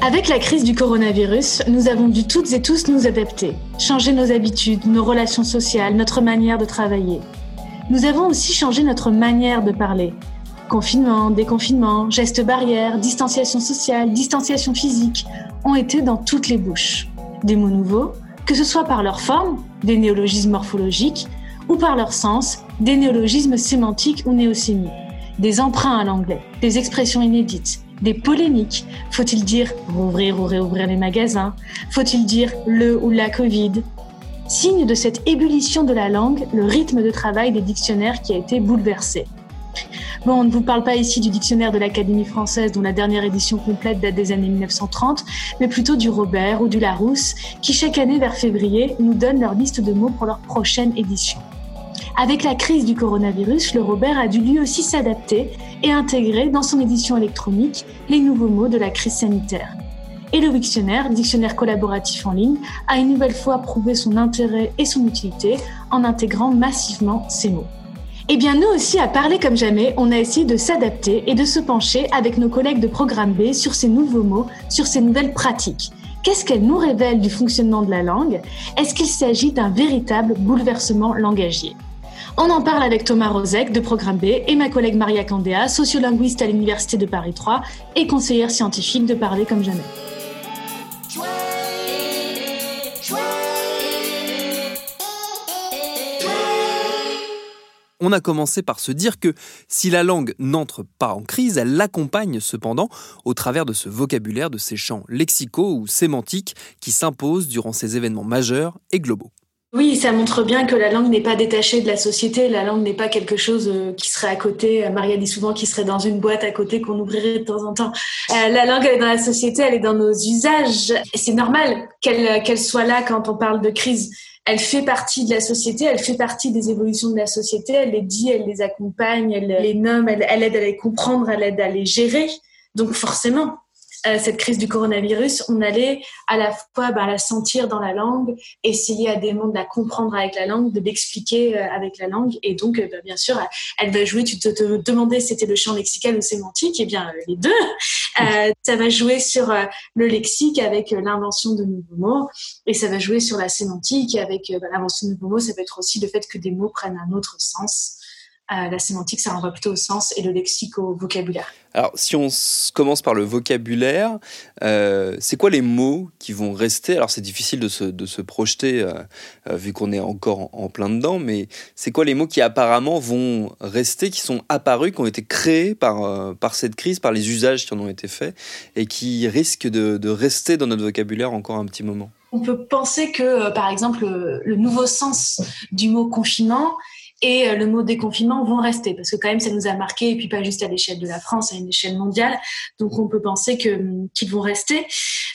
Avec la crise du coronavirus, nous avons dû toutes et tous nous adapter, changer nos habitudes, nos relations sociales, notre manière de travailler. Nous avons aussi changé notre manière de parler. Confinement, déconfinement, gestes barrières, distanciation sociale, distanciation physique ont été dans toutes les bouches. Des mots nouveaux, que ce soit par leur forme, des néologismes morphologiques, ou par leur sens, des néologismes sémantiques ou néosémiques, des emprunts à l'anglais, des expressions inédites, des polémiques. Faut-il dire rouvrir ou réouvrir les magasins? Faut-il dire le ou la Covid? Signe de cette ébullition de la langue, le rythme de travail des dictionnaires qui a été bouleversé. Bon, on ne vous parle pas ici du dictionnaire de l'Académie française dont la dernière édition complète date des années 1930, mais plutôt du Robert ou du Larousse, qui chaque année vers février nous donnent leur liste de mots pour leur prochaine édition. Avec la crise du coronavirus, le Robert a dû lui aussi s'adapter et intégrer dans son édition électronique les nouveaux mots de la crise sanitaire. Et le Wiktionnaire, dictionnaire collaboratif en ligne, a une nouvelle fois prouvé son intérêt et son utilité en intégrant massivement ces mots. Eh bien, nous aussi, à parler comme jamais, on a essayé de s'adapter et de se pencher avec nos collègues de Programme B sur ces nouveaux mots, sur ces nouvelles pratiques. Qu'est-ce qu'elles nous révèlent du fonctionnement de la langue? Est-ce qu'il s'agit d'un véritable bouleversement langagier? On en parle avec Thomas Rozek de Programme B et ma collègue Maria Candéa, sociolinguiste à l'Université de Paris 3 et conseillère scientifique de Parler comme jamais. On a commencé par se dire que si la langue n'entre pas en crise, elle l'accompagne cependant au travers de ce vocabulaire, de ces champs lexicaux ou sémantiques qui s'imposent durant ces événements majeurs et globaux. Oui, ça montre bien que la langue n'est pas détachée de la société. La langue n'est pas quelque chose euh, qui serait à côté. Maria dit souvent qu'il serait dans une boîte à côté qu'on ouvrirait de temps en temps. Euh, la langue, elle est dans la société, elle est dans nos usages. C'est normal qu'elle qu'elle soit là quand on parle de crise. Elle fait partie de la société, elle fait partie des évolutions de la société. Elle les dit, elle les accompagne, elle les nomme, elle aide à les comprendre, elle aide à les gérer. Donc forcément, euh, cette crise du coronavirus, on allait à la fois bah, la sentir dans la langue, essayer à des mots de la comprendre avec la langue, de l'expliquer euh, avec la langue. Et donc, euh, bah, bien sûr, elle va jouer, tu te, te demandais si c'était le champ lexical ou sémantique, et eh bien les deux. ça va jouer sur le lexique avec l'invention de nouveaux mots, et ça va jouer sur la sémantique avec bah, l'invention de nouveaux mots. Ça peut être aussi le fait que des mots prennent un autre sens la sémantique, ça renvoie plutôt au sens et le lexique au vocabulaire. Alors, si on commence par le vocabulaire, euh, c'est quoi les mots qui vont rester? Alors, c'est difficile de se, de se projeter euh, euh, vu qu'on est encore en, plein dedans, mais c'est quoi les mots qui apparemment vont rester, qui sont apparus, qui ont été créés par, par cette crise, par les usages qui en ont été faits et qui risquent de, de rester dans notre vocabulaire encore un petit moment? On peut penser que, par exemple, le nouveau sens du mot confinement, et euh, le mot déconfinement vont rester parce que quand même ça nous a marqué et puis pas juste à l'échelle de la France, à une échelle mondiale. Donc on peut penser que hum, qu'ils vont rester.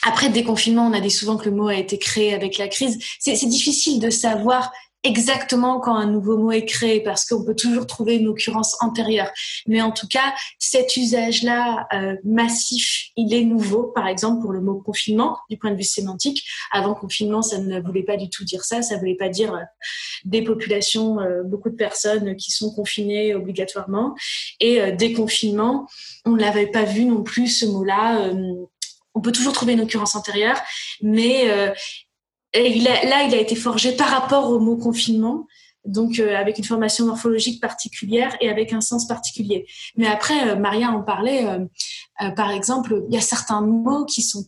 Après déconfinement, on a dit souvent que le mot a été créé avec la crise. C'est difficile de savoir exactement quand un nouveau mot est créé parce qu'on peut toujours trouver une occurrence antérieure. Mais en tout cas, cet usage-là euh, massif, il est nouveau. Par exemple, pour le mot confinement, du point de vue sémantique, avant confinement, ça ne voulait pas du tout dire ça. Ça voulait pas dire euh, des populations, euh, beaucoup de personnes qui sont confinées obligatoirement. Et déconfinement, on l'avait pas vu non plus ce mot-là on peut toujours trouver une occurrence antérieure, mais et là, il a été forgé par rapport au mot confinement, donc euh, avec une formation morphologique particulière et avec un sens particulier. Mais après, euh, Maria en parlait, euh, par exemple, il y a certains mots qui sont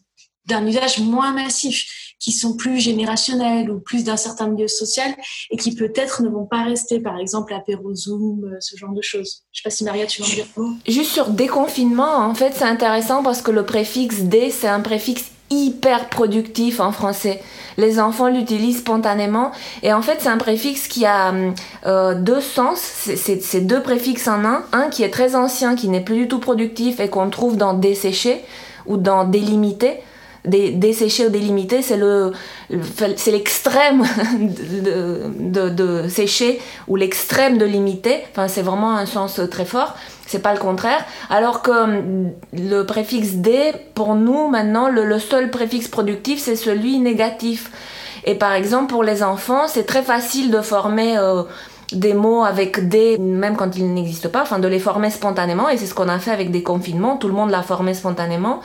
d'un usage moins massif, qui sont plus générationnels ou plus d'un certain milieu social et qui peut-être ne vont pas rester, par exemple apéro Zoom, ce genre de choses. Je sais pas si Maria, tu veux en dire un Juste sur déconfinement, en fait, c'est intéressant parce que le préfixe dé, c'est un préfixe hyper productif en français. Les enfants l'utilisent spontanément et en fait c'est un préfixe qui a euh, deux sens, c'est deux préfixes en un, un qui est très ancien, qui n'est plus du tout productif et qu'on trouve dans dessécher ou dans délimiter. Des, dessécher ou délimiter, c'est le, c'est l'extrême de, de, sécher ou l'extrême de limiter. Enfin, c'est vraiment un sens très fort c'est pas le contraire. Alors que hum, le préfixe D, pour nous maintenant, le, seul préfixe productif, c'est celui négatif. Et par exemple, pour les enfants, c'est très facile de former euh, des mots avec des, même quand ils n'existent pas, enfin de les former spontanément. Et c'est ce qu'on a fait avec des confinements. Tout le monde l'a formé spontanément.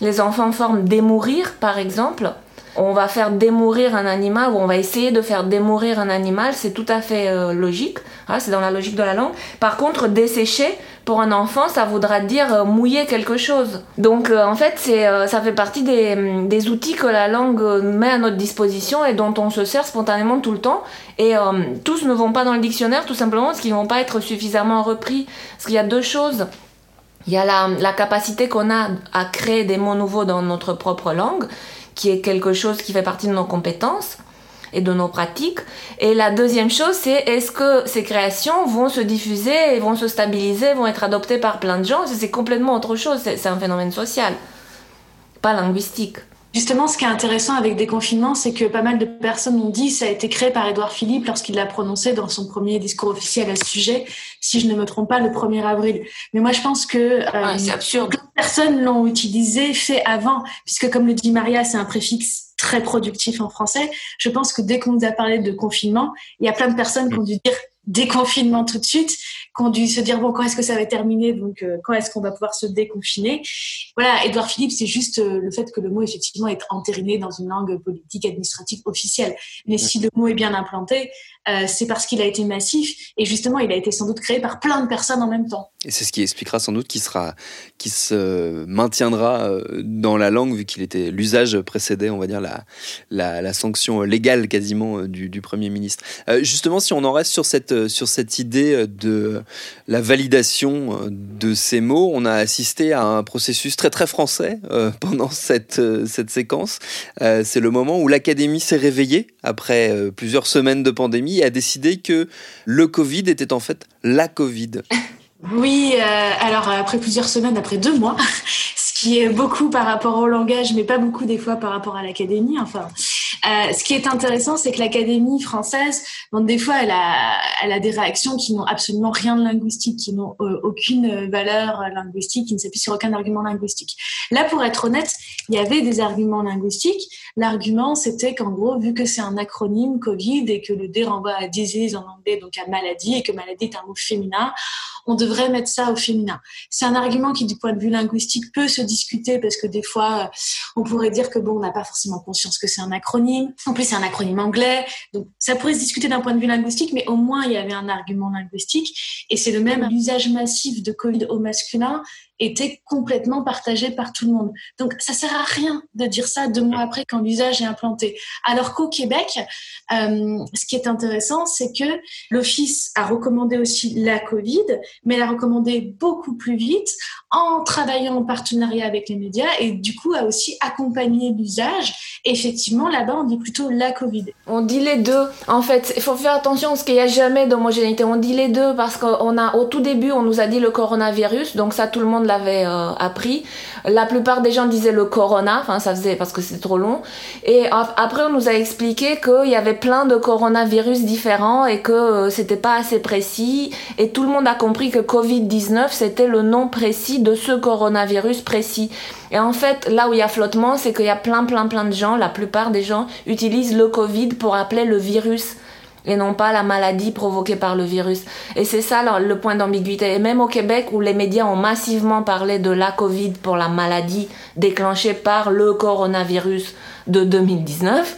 Les enfants forment démourir, par exemple on va faire démourir un animal ou on va essayer de faire démourir un animal, c'est tout à fait euh, logique, hein, c'est dans la logique de la langue. Par contre, dessécher pour un enfant, ça voudra dire euh, mouiller quelque chose. Donc euh, en fait, c'est ça fait partie des, des, outils que la langue met à notre disposition et dont on se sert spontanément tout le temps. Et tous ne vont pas dans le dictionnaire tout simplement parce qu'ils ne vont pas être suffisamment repris. Parce qu'il y a deux choses. Il y a la, la capacité qu'on a à créer des mots nouveaux dans notre propre langue qui est quelque chose qui fait partie de nos compétences et de nos pratiques. Et la deuxième chose, c'est est-ce que ces créations vont se diffuser, vont se stabiliser, vont être adoptées par plein de gens? C'est complètement autre chose, c'est un phénomène social, pas linguistique. Justement, ce qui est intéressant avec déconfinement, c'est que pas mal de personnes ont dit ça a été créé par Édouard Philippe lorsqu'il l'a prononcé dans son premier discours officiel à ce sujet, si je ne me trompe pas, le 1er avril. Mais moi, je pense que euh, c'est absurde. personnes l'ont utilisé, fait avant, puisque comme le dit Maria, c'est un préfixe très productif en français. Je pense que dès qu'on nous a parlé de confinement, il y a plein de personnes qui ont dû dire déconfinement tout de suite, qu'on dû se dire bon quand est-ce que ça va terminer, donc euh, quand est-ce qu'on va pouvoir se déconfiner? Voilà, Edouard Philippe, c'est juste euh, le fait que le mot effectivement est entériné dans une langue politique administrative officielle. Mais si le mot est bien implanté, euh, c'est parce qu'il a été massif et justement il a été sans doute créé par plein de personnes en même temps. Et c'est ce qui expliquera sans doute qui sera, qui se maintiendra dans la langue vu qu'il était l'usage précédait, on va dire la, la, sanction légale quasiment du, du premier ministre. justement, si on en reste sur cette sur cette idée de la validation euh, de ces mots. On a assisté à un processus très très français euh, pendant cette, cette séquence. C'est le moment où l'Académie s'est réveillée après plusieurs semaines de pandémie et a décidé que le Covid était en fait la Covid. Oui, alors après plusieurs semaines, après deux mois, ce qui est beaucoup par rapport au langage, mais pas beaucoup des fois par rapport à l'académie. Enfin, euh, ce qui est intéressant, c'est que l'Académie française, donc des fois, elle a, des réactions qui n'ont absolument rien de linguistique, qui n'ont euh, aucune valeur linguistique, qui ne s'appuient sur aucun argument linguistique. Là, pour être honnête, il y avait des arguments linguistiques. L'argument, c'était qu'en gros, vu que c'est un acronyme Covid et que le D renvoie à disease en anglais, donc à maladie, et que maladie est un mot féminin, on devrait mettre ça au féminin. C'est un argument qui, du point de vue linguistique, peut se discuter parce que des fois, on pourrait dire que bon, on n'a pas forcément conscience que c'est un acronyme. En plus, c'est un acronyme anglais. Donc, ça pourrait se discuter d'un point de vue linguistique, mais au moins, il y avait un argument linguistique. Et c'est le même usage massif de Covid au masculin était complètement partagé par tout le monde. Donc, ça sert à rien de dire ça deux mois après quand l'usage est implanté. Alors qu'au Québec, euh, ce qui est intéressant, c'est que l'Office a recommandé aussi la Covid, mais l'a recommandé beaucoup plus vite en travaillant en partenariat avec les médias et du coup a aussi accompagné l'usage. Effectivement, là-bas, on dit plutôt la Covid. On dit les deux. En fait, il faut faire attention parce qu'il n'y a jamais d'homogénéité. On dit les deux parce qu'on a, au tout début, on nous a dit le coronavirus, donc ça, tout le monde l'avait euh, appris. La plupart des gens disaient le corona, enfin, ça faisait parce que c'était trop long. Et après, on nous a expliqué qu'il y avait plein de coronavirus différents et que euh, c'était pas assez précis. Et tout le monde a compris que Covid-19, c'était le nom précis de ce coronavirus précis. Et en fait, là où il y a flottement, c'est qu'il y a plein, plein, plein de gens, la plupart des gens utilisent le Covid pour appeler le virus et non pas la maladie provoquée par le virus. Et c'est ça le, point d'ambiguïté. Et même au Québec, où les médias ont massivement parlé de la Covid pour la maladie déclenchée par le coronavirus de 2019,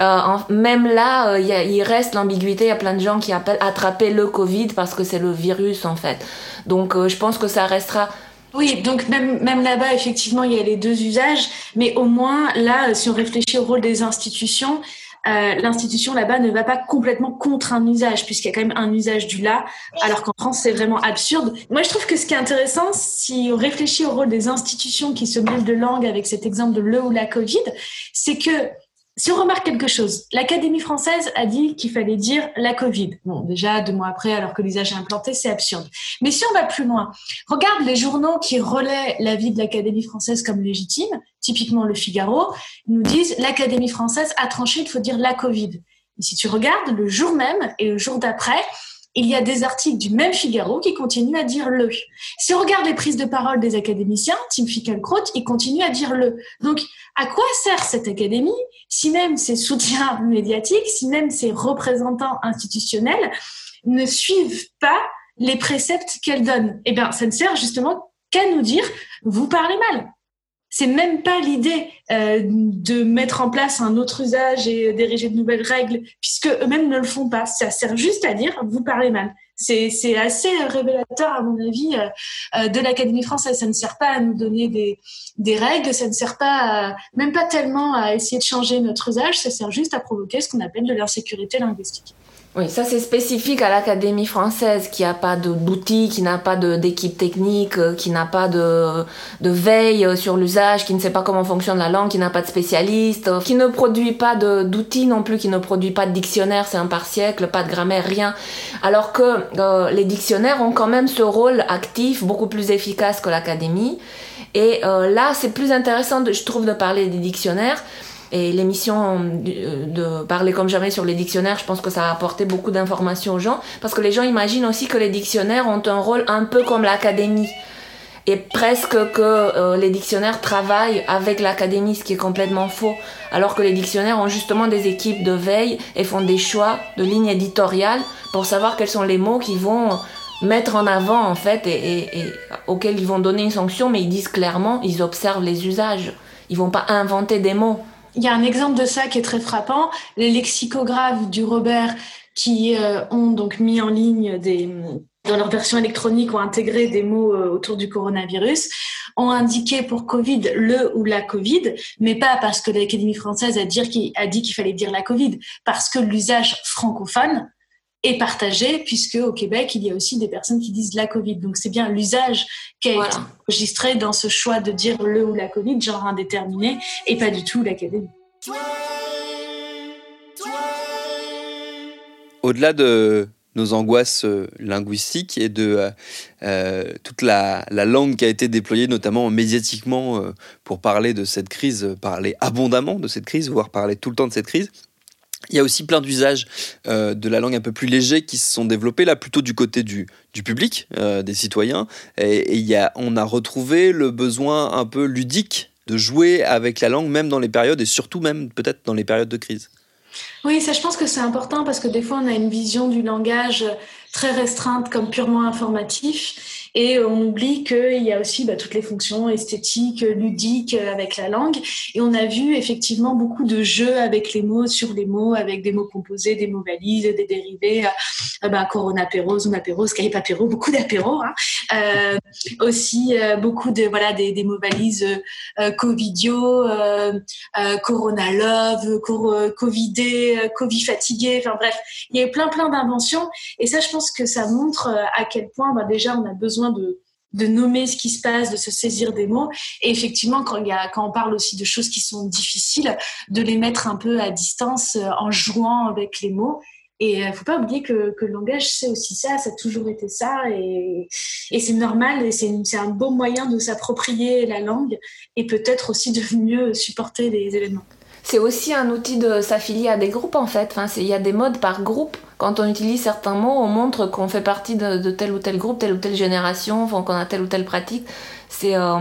euh, même là, euh, il reste l'ambiguïté. Il y a plein de gens qui appellent attraper le Covid parce que c'est le virus en fait. Donc euh, je pense que ça restera oui, donc même, même là-bas, effectivement, il y a les deux usages, mais au moins, là, si on réfléchit au rôle des institutions, euh, l'institution là-bas ne va pas complètement contre un usage, puisqu'il y a quand même un usage du là, alors qu'en France, c'est vraiment absurde. Moi, je trouve que ce qui est intéressant, si on réfléchit au rôle des institutions qui se mêlent de langue avec cet exemple de le ou la Covid, c'est que si on remarque quelque chose, l'Académie française a dit qu'il fallait dire la Covid. Bon, déjà, deux mois après, alors que l'usage est implanté, c'est absurde. Mais si on va plus loin, regarde les journaux qui relaient l'avis de l'Académie française comme légitime, typiquement le Figaro, ils nous disent l'Académie française a tranché, il faut dire la Covid. Et si tu regardes le jour même et le jour d'après, il y a des articles du même Figaro qui continuent à dire le. Si on regarde les prises de parole des académiciens, Tim Fickelkraut, il continue à dire le. Donc, à quoi sert cette académie si même ses soutiens médiatiques, si même ses représentants institutionnels ne suivent pas les préceptes qu'elle donne? Eh bien, ça ne sert justement qu'à nous dire, vous parlez mal c'est même pas l'idée euh, de mettre en place un autre usage et d'ériger de nouvelles règles, puisque eux-mêmes ne le font pas. Ça sert juste à dire vous parlez mal. C'est assez révélateur, à mon avis, euh, euh, de l'Académie française. Ça ne sert pas à nous donner des, des règles, ça ne sert pas, même pas tellement à essayer de changer notre usage, ça sert juste à provoquer ce qu'on appelle de l'insécurité linguistique. Oui, ça c'est spécifique à l'Académie française qui n'a pas d'outils, qui n'a pas d'équipe technique, euh, qui n'a pas de, de veille euh, sur l'usage, qui ne sait pas comment fonctionne la langue, qui n'a pas de spécialiste, euh, qui ne produit pas d'outils non plus, qui ne produit pas de dictionnaire, c'est un par siècle, pas de grammaire, rien. Alors que les dictionnaires ont quand même ce rôle actif, beaucoup plus efficace que l'Académie. Et là, c'est plus intéressant, je trouve, de parler des dictionnaires et l'émission euh, de parler comme jamais sur les dictionnaires, je pense que ça a apporté beaucoup d'informations aux gens, parce que les gens imaginent aussi que les dictionnaires ont un rôle un peu comme l'académie. Et presque que euh, les dictionnaires travaillent avec l'académie, ce qui est complètement faux. Alors que les dictionnaires ont justement des équipes de veille et font des choix de lignes éditoriales pour savoir quels sont les mots qui vont mettre en avant en fait et, et auxquels ils vont donner une sanction, mais ils disent clairement, ils observent les usages. Ils vont pas inventer des mots. Il y a un exemple de ça qui est très frappant. Les lexicographes du Robert qui euh, ont donc mis en ligne des, dans leur version électronique, ont intégré des mots euh, autour du coronavirus, ont indiqué pour Covid le ou la Covid, mais pas parce que l'Académie française a, a dit qu'il fallait dire la Covid, parce que l'usage francophone est partagé, puisque au Québec, il y a aussi des personnes qui disent la Covid. Donc c'est bien l'usage qui a été enregistré dans ce choix de dire le ou la Covid, genre indéterminé, et pas du tout l'académie. Au-delà de nos angoisses euh, linguistiques et de euh, euh, toute la, langue qui a été déployée, notamment médiatiquement, pour parler de cette crise, parler abondamment de cette crise, voire parler tout le temps de cette crise. Il y a aussi plein d'usages euh, de la langue un peu plus légers qui se sont développés là plutôt du côté du, public, euh, des citoyens. Et, il y a, on a retrouvé le besoin un peu ludique de jouer avec la langue, même dans les périodes et surtout même peut-être dans les périodes de crise. Oui, ça je pense que c'est important parce que des fois on a une vision du langage très restreinte comme purement informatif et on oublie qu'il y a aussi bah, toutes les fonctions esthétiques, ludiques avec la langue. Et on a vu effectivement beaucoup de jeux avec les mots, sur les mots, avec des mots composés, des mots valises, des dérivés. Euh, bah, Corona apéro, Zoom apéro, Skype apéro, beaucoup d'apéro. Hein. Euh, aussi euh, beaucoup de voilà des, des mots valises euh, Covidio, euh, euh, Corona love, Covidé, Covid fatigué. Enfin bref, il y a plein plein d'inventions. Et ça, je pense que ça montre à quel point bah, déjà on a besoin de, nommer ce qui se passe, de se saisir des mots. Et effectivement, quand, y a, quand on parle aussi de choses qui sont difficiles, de les mettre un peu à distance euh, en jouant avec les mots. Et il euh, ne faut pas oublier que, le langage, c'est aussi ça, ça a toujours été ça. Et, et c'est normal, et c'est un beau moyen de s'approprier la langue et peut-être aussi de mieux supporter les événements c'est aussi un outil de s'affilier à des groupes en fait. Enfin, il y a des modes par groupe. Quand on utilise certains mots, on montre qu'on fait partie de, tel ou tel groupe, telle ou telle génération, qu'on a telle ou telle pratique. C'est, euh,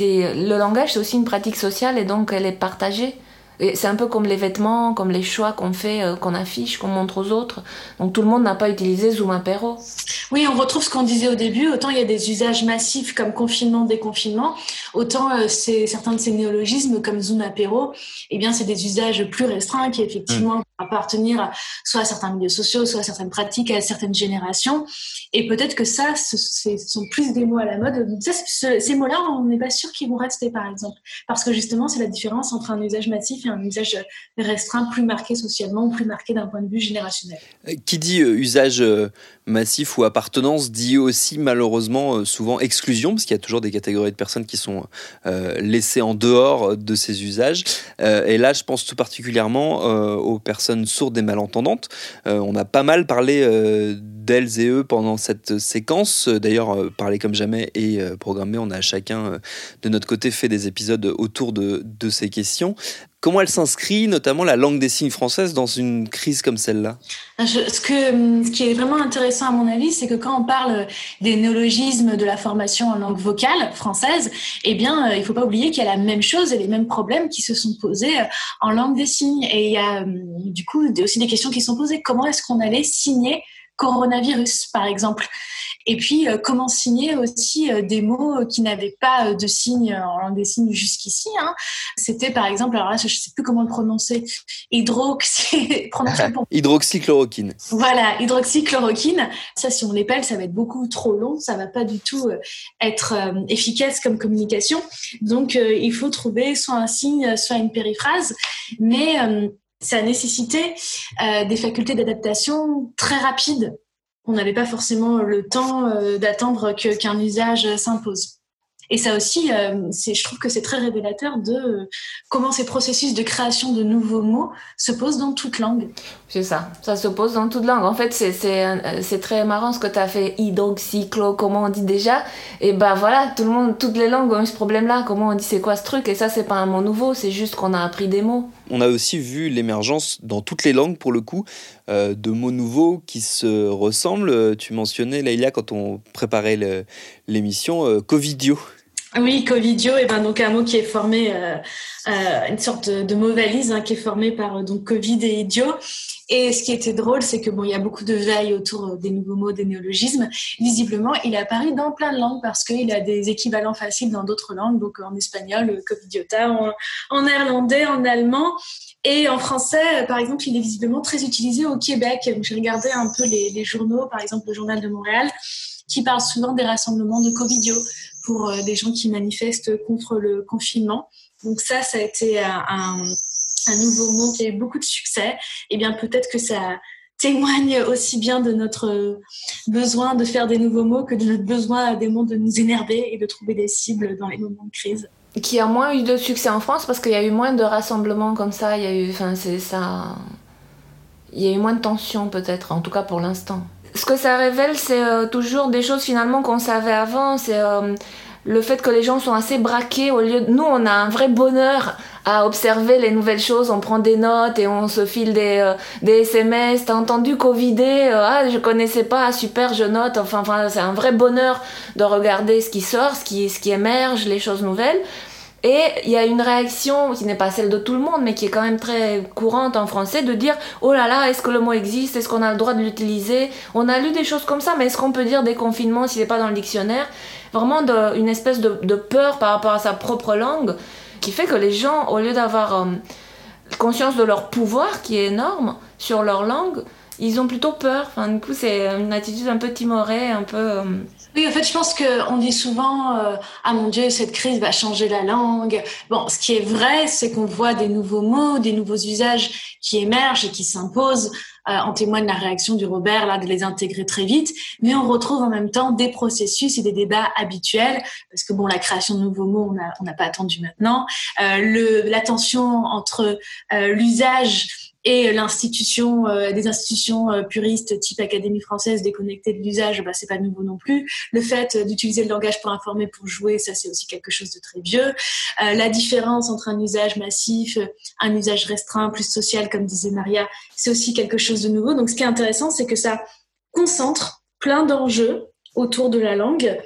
le langage, c'est aussi une pratique sociale et donc elle est partagée. C'est un peu comme les vêtements, comme les choix qu'on fait, euh, qu'on affiche, qu'on montre aux autres. Donc tout le monde n'a pas utilisé Zoom Apéro. Oui, on retrouve ce qu'on disait au début. Autant il y a des usages massifs comme confinement, déconfinement, autant euh, certains de ces néologismes comme Zoom Apéro, eh bien c'est des usages plus restreints qui effectivement. Appartenir soit à certains milieux sociaux, soit à certaines pratiques, à certaines générations. Et peut-être que ça, ce, sont plus des mots à la mode. Ça, ces mots-là, on n'est pas sûr qu'ils vont rester, par exemple, parce que justement c'est la différence entre un usage massif et un usage restreint plus marqué socialement plus marqué d'un point de vue générationnel. Euh, qui dit euh, usage euh, massif ou appartenance dit aussi malheureusement souvent exclusion, parce qu'il y a toujours des catégories de personnes qui sont laissées en dehors de ces usages. et là, je pense tout particulièrement aux personnes sourdes et malentendantes. on a pas mal parlé d'elles et eux pendant cette séquence. D'ailleurs, parler comme jamais et programmer, on a chacun de notre côté fait des épisodes autour de, de ces questions. Comment elle s'inscrit, notamment la langue des signes française, dans une crise comme celle-là? Ce, que, ce qui est vraiment intéressant à mon avis, c'est que quand on parle des néologismes de la formation en langue vocale française, eh bien, euh, il ne faut pas oublier qu'il y a la même chose et les mêmes problèmes qui se sont posés euh, en langue des signes. Et il y a du coup aussi des questions qui sont posées. Comment est-ce qu'on allait signer coronavirus, par exemple et puis, euh, comment signer aussi euh, des mots qui n'avaient pas euh, de signe en langue des signes jusqu'ici. Hein. C'était par exemple, alors là, je ne sais plus comment le prononcer, hydroxy... hydroxychloroquine. Voilà, hydroxychloroquine. Ça, si on l'épelle, ça va être beaucoup trop long. Ça va pas du tout être efficace comme communication. Donc, il faut trouver soit un signe, soit une périphrase. Mais ça a nécessité des facultés d'adaptation très rapides on n'avait pas forcément le temps euh, d'attendre qu'un usage s'impose. Et ça aussi, euh, je trouve que c'est très révélateur de euh, comment ces processus de création de nouveaux mots se posent dans toute langue. C'est ça, ça se pose dans toute langue. En fait, c'est très marrant ce que tu as fait, hydroxyclo, comment on dit déjà. Et ben voilà, tout le monde, toutes les langues ont eu ce problème-là. Comment on dit c'est quoi ce truc? Et ça, c'est pas un mot nouveau, c'est juste qu'on a appris des mots. On a aussi vu l'émergence dans toutes les langues, pour le coup, euh, de mots nouveaux qui se ressemblent. Tu mentionnais, Leïla, quand on préparait l'émission, Covidio. Oui, Covidio, et ben donc un mot qui est formé, euh, euh, une sorte de, mot valise hein, qui est formé par euh, donc Covid et idiot. Et ce qui était drôle, c'est que bon, il y a beaucoup de veille autour des nouveaux mots, des néologismes. Visiblement, il apparu dans plein de langues parce qu'il a des équivalents faciles dans d'autres langues, donc en espagnol, covidiota, en, en néerlandais, en allemand. Et en français, par exemple, il est visiblement très utilisé au Québec. J'ai regardé un peu les, les journaux, par exemple le Journal de Montréal, qui parle souvent des rassemblements de Covidio pour euh, des gens qui manifestent contre le confinement. Donc ça, ça a été un, nouveau mot qui a eu beaucoup de succès. Et eh bien peut-être que ça témoigne aussi bien de notre besoin de faire des nouveaux mots que de notre besoin des mots de nous énerver et de trouver des cibles dans les moments de crise. Qui a moins eu de succès en France parce qu'il y a eu moins de rassemblements comme ça. Il y a eu, enfin, ça. Il y a eu moins de tension peut-être, en tout cas pour l'instant ce que ça révèle, c'est euh, toujours des choses finalement qu'on savait avant. C'est euh, le fait que les gens sont assez braqués au lieu de... Nous, on a un vrai bonheur à observer les nouvelles choses. On prend des notes et on se file des, euh, SMS. T'as entendu Covidé Ah, je connaissais pas. Super, je note. Enfin, c'est un vrai bonheur de regarder ce qui sort, ce qui émerge, les choses nouvelles. Et il y a une réaction qui n'est pas celle de tout le monde, mais qui est quand même très courante en français, de dire oh là là, est-ce que le mot existe? Est-ce qu'on a le droit de l'utiliser? On a lu des choses comme ça, mais est-ce qu'on peut dire déconfinement s'il n'est pas dans le dictionnaire? Vraiment une espèce de, peur par rapport à sa propre langue, qui fait que les gens, au lieu d'avoir euh, conscience de leur pouvoir, qui est énorme, sur leur langue, ils ont plutôt peur. Enfin, du coup, c'est une attitude un peu timorée, un peu. Euh, oui, en fait, je pense qu'on dit souvent euh, Ah mon Dieu, cette crise va changer la langue. Bon, ce qui est vrai, c'est qu'on voit des nouveaux mots, des nouveaux usages qui émergent et qui s'imposent. Euh, en témoigne la réaction du Robert, là, de les intégrer très vite. Mais on retrouve en même temps des processus et des débats habituels, parce que bon, la création de nouveaux mots, on n'a pas attendu maintenant. Euh, le, la tension entre euh, l'usage et l'institution, euh, des institutions euh, puristes type Académie française déconnectées de l'usage, bah, c'est pas nouveau non plus. Le fait d'utiliser le langage pour informer, pour jouer, ça c'est aussi quelque chose de très vieux. Euh, la différence entre un usage massif, un usage restreint, plus social, comme disait Maria, c'est aussi quelque chose de nouveau. Donc ce qui est intéressant, c'est que ça concentre plein d'enjeux autour de la langue.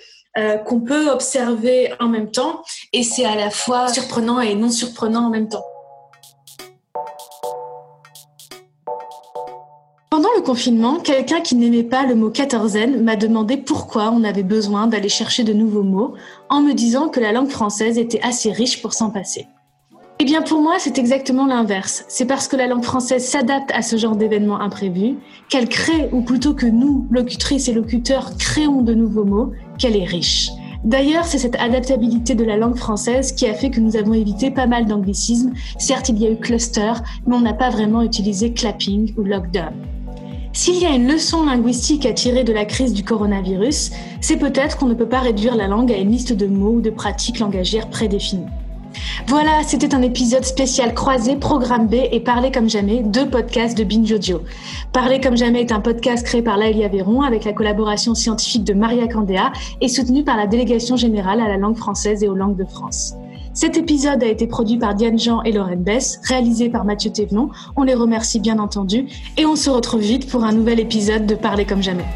qu'on peut observer en même temps et c'est à la fois surprenant et non surprenant en même temps. Confinement, quelqu'un qui n'aimait pas le mot quatorzaine m'a demandé pourquoi on avait besoin d'aller chercher de nouveaux mots en me disant que la langue française était assez riche pour s'en passer. Eh bien pour moi, c'est exactement l'inverse. C'est parce que la langue française s'adapte à ce genre d'événements imprévus, qu'elle crée, ou plutôt que nous, locutrices et locuteurs, créons de nouveaux mots, qu'elle est riche. D'ailleurs, c'est cette adaptabilité de la langue française qui a fait que nous avons évité pas mal d'anglicismes. Certes, il y a eu cluster, mais on n'a pas vraiment utilisé clapping ou lockdown. S'il y a une leçon linguistique à tirer de la crise du coronavirus, c'est peut-être qu'on ne peut pas réduire la langue à une liste de mots ou de pratiques langagières prédéfinies. Voilà, c'était un épisode spécial croisé Programme B et Parler comme jamais, deux podcasts de Binge. Parler comme jamais est un podcast créé par Laëlia Véron avec la collaboration scientifique de Maria Candéa et soutenu par la Délégation générale à la langue française et aux langues de France. Cet épisode a été produit par Diane Jean et Lorraine Bess, réalisé par Mathieu Thévenon. On les remercie bien entendu et on se retrouve vite pour un nouvel épisode de Parler comme jamais.